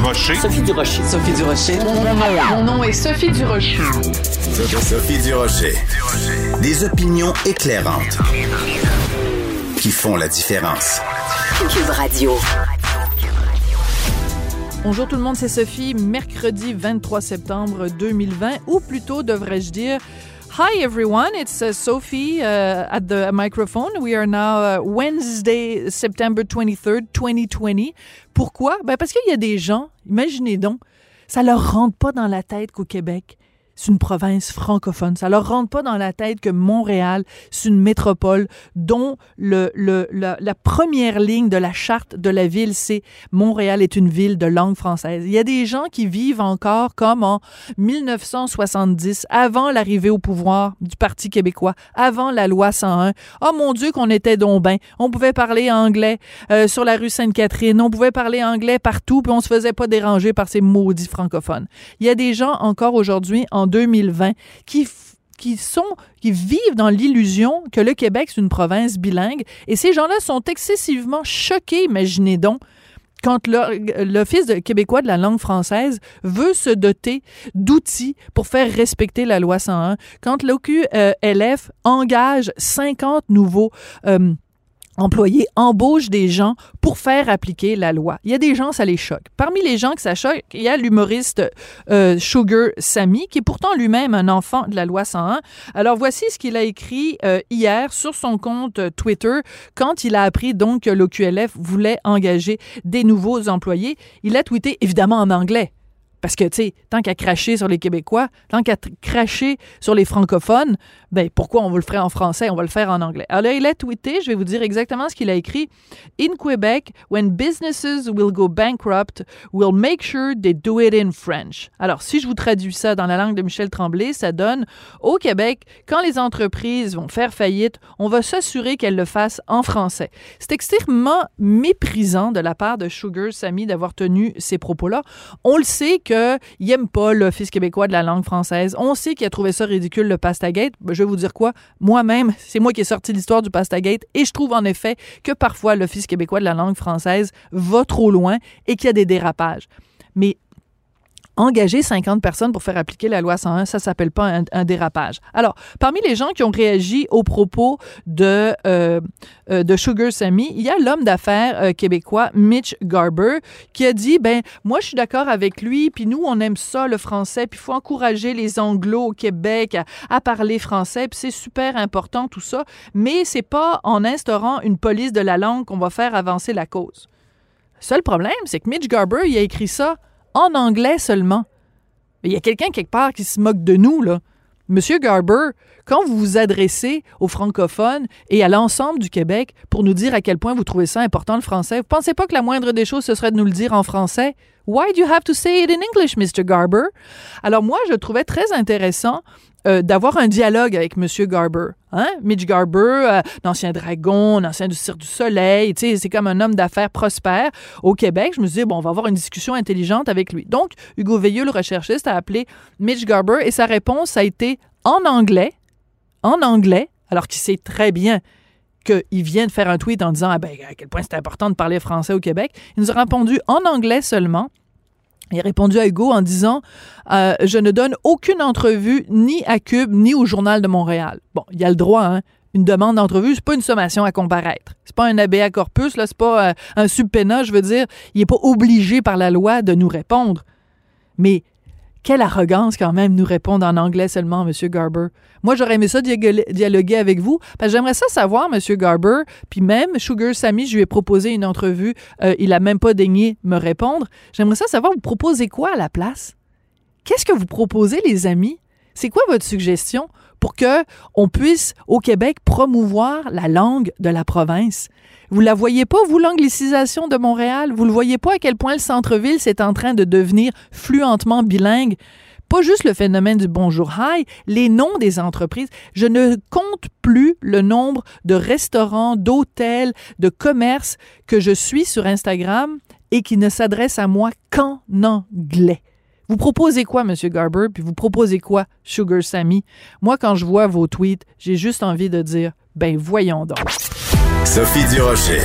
Durocher. Sophie Durocher. Sophie Durocher. Mon nom est Sophie Durocher. Sophie Durocher. Des opinions éclairantes qui font la différence. Cube Radio. Bonjour tout le monde, c'est Sophie. Mercredi 23 septembre 2020, ou plutôt devrais-je dire Hi everyone, it's uh, Sophie uh, at the microphone. We are now uh, Wednesday, September 23rd, 2020. Pourquoi? Ben parce qu'il y a des gens, imaginez donc, ça leur rentre pas dans la tête qu'au Québec, c'est une province francophone. Ça leur rentre pas dans la tête que Montréal, c'est une métropole dont le, la, première ligne de la charte de la ville, c'est Montréal est une ville de langue française. Il y a des gens qui vivent encore comme en 1970, avant l'arrivée au pouvoir du Parti québécois, avant la loi 101. Oh mon Dieu qu'on était donc ben. On pouvait parler anglais euh, sur la rue Sainte-Catherine, on pouvait parler anglais partout, puis on se faisait pas déranger par ces maudits francophones. Il y a des gens encore aujourd'hui en 2020 qui vivent dans l'illusion que le Québec c'est une province bilingue. Et ces gens-là sont excessivement choqués, imaginez donc quand l'Office québécois de la langue française veut se doter d'outils pour faire respecter la loi 101, quand l'OQLF engage 50 nouveaux euh, employés embauchent des gens pour faire appliquer la loi. Il y a des gens, ça les choque. Parmi les gens que ça choque, il y a l'humoriste euh, Sugar Sammy, qui est pourtant lui-même un enfant de la loi 101. Alors voici ce qu'il a écrit euh, hier sur son compte Twitter quand il a appris donc que l'OQLF voulait engager des nouveaux employés. Il a tweeté évidemment en anglais. Parce que, tu sais, tant qu'à cracher sur les Québécois, tant qu'à cracher sur les francophones, ben pourquoi on vous le ferait en français, on va le faire en anglais? Alors là, il a tweeté, je vais vous dire exactement ce qu'il a écrit. In Quebec, when businesses will go bankrupt, we'll make sure they do it in French. Alors, si je vous traduis ça dans la langue de Michel Tremblay, ça donne au Québec, quand les entreprises vont faire faillite, on va s'assurer qu'elles le fassent en français. C'est extrêmement méprisant de la part de Sugar Sammy d'avoir tenu ces propos-là. On le sait qu'il n'aime pas l'Office québécois de la langue française. On sait qu'il a trouvé ça ridicule, le Pastagate. Ben, je vais vous dire quoi? Moi-même, c'est moi qui ai sorti l'histoire du Pastagate et je trouve en effet que parfois l'Office québécois de la langue française va trop loin et qu'il y a des dérapages. Mais engager 50 personnes pour faire appliquer la loi 101, ça s'appelle pas un, dérapage. Alors, parmi les gens qui ont réagi aux propos de, euh, euh, de Sugar Sammy, il y a l'homme d'affaires euh, québécois Mitch Garber qui a dit, ben moi je suis d'accord avec lui, puis nous on aime ça le français, puis il faut encourager les anglos au Québec à, à parler français, puis c'est super important tout ça, mais c'est pas en instaurant une police de la langue qu'on va faire avancer la cause. Le seul problème, c'est que Mitch Garber, il a écrit ça en anglais seulement. Il y a quelqu'un quelque part qui se moque de nous, là. Monsieur Garber, quand vous vous adressez aux francophones et à l'ensemble du Québec pour nous dire à quel point vous trouvez ça important le français, vous pensez pas que la moindre des choses, ce serait de nous le dire en français? Why do you have to say it in English, Mr. Garber? Alors moi, je trouvais très intéressant euh, d'avoir un dialogue avec M. Garber. Hein? Mitch Garber, euh, l'ancien dragon, l'ancien du Cirque du Soleil, c'est comme un homme d'affaires prospère au Québec. Je me dit, bon, on va avoir une discussion intelligente avec lui. Donc, Hugo Veilleux, le recherchiste, a appelé Mitch Garber et sa réponse a été en anglais, en anglais, alors qu'il sait très bien qu'il vient de faire un tweet en disant ah ben, à quel point c'est important de parler français au Québec. Il nous a répondu en anglais seulement. Il a répondu à Hugo en disant euh, Je ne donne aucune entrevue ni à Cube ni au Journal de Montréal. Bon, il y a le droit, hein. Une demande d'entrevue, c'est pas une sommation à comparaître. C'est pas un ABA corpus, là, c'est pas euh, un subpénat, je veux dire. Il est pas obligé par la loi de nous répondre. Mais quelle arrogance quand même nous répondre en anglais seulement, M. Garber. Moi, j'aurais aimé ça dialoguer avec vous, parce j'aimerais ça savoir, M. Garber, puis même Sugar Sammy, je lui ai proposé une entrevue, euh, il a même pas daigné me répondre. J'aimerais ça savoir, vous proposez quoi à la place? Qu'est-ce que vous proposez, les amis? C'est quoi votre suggestion pour que on puisse au Québec promouvoir la langue de la province? Vous la voyez pas vous l'anglicisation de Montréal? Vous le voyez pas à quel point le centre-ville c'est en train de devenir fluentement bilingue? Pas juste le phénomène du bonjour hi, les noms des entreprises. Je ne compte plus le nombre de restaurants, d'hôtels, de commerces que je suis sur Instagram et qui ne s'adressent à moi qu'en anglais. Vous proposez quoi, M. Garber, puis vous proposez quoi, Sugar Sammy? Moi, quand je vois vos tweets, j'ai juste envie de dire, ben voyons donc. Sophie Durocher.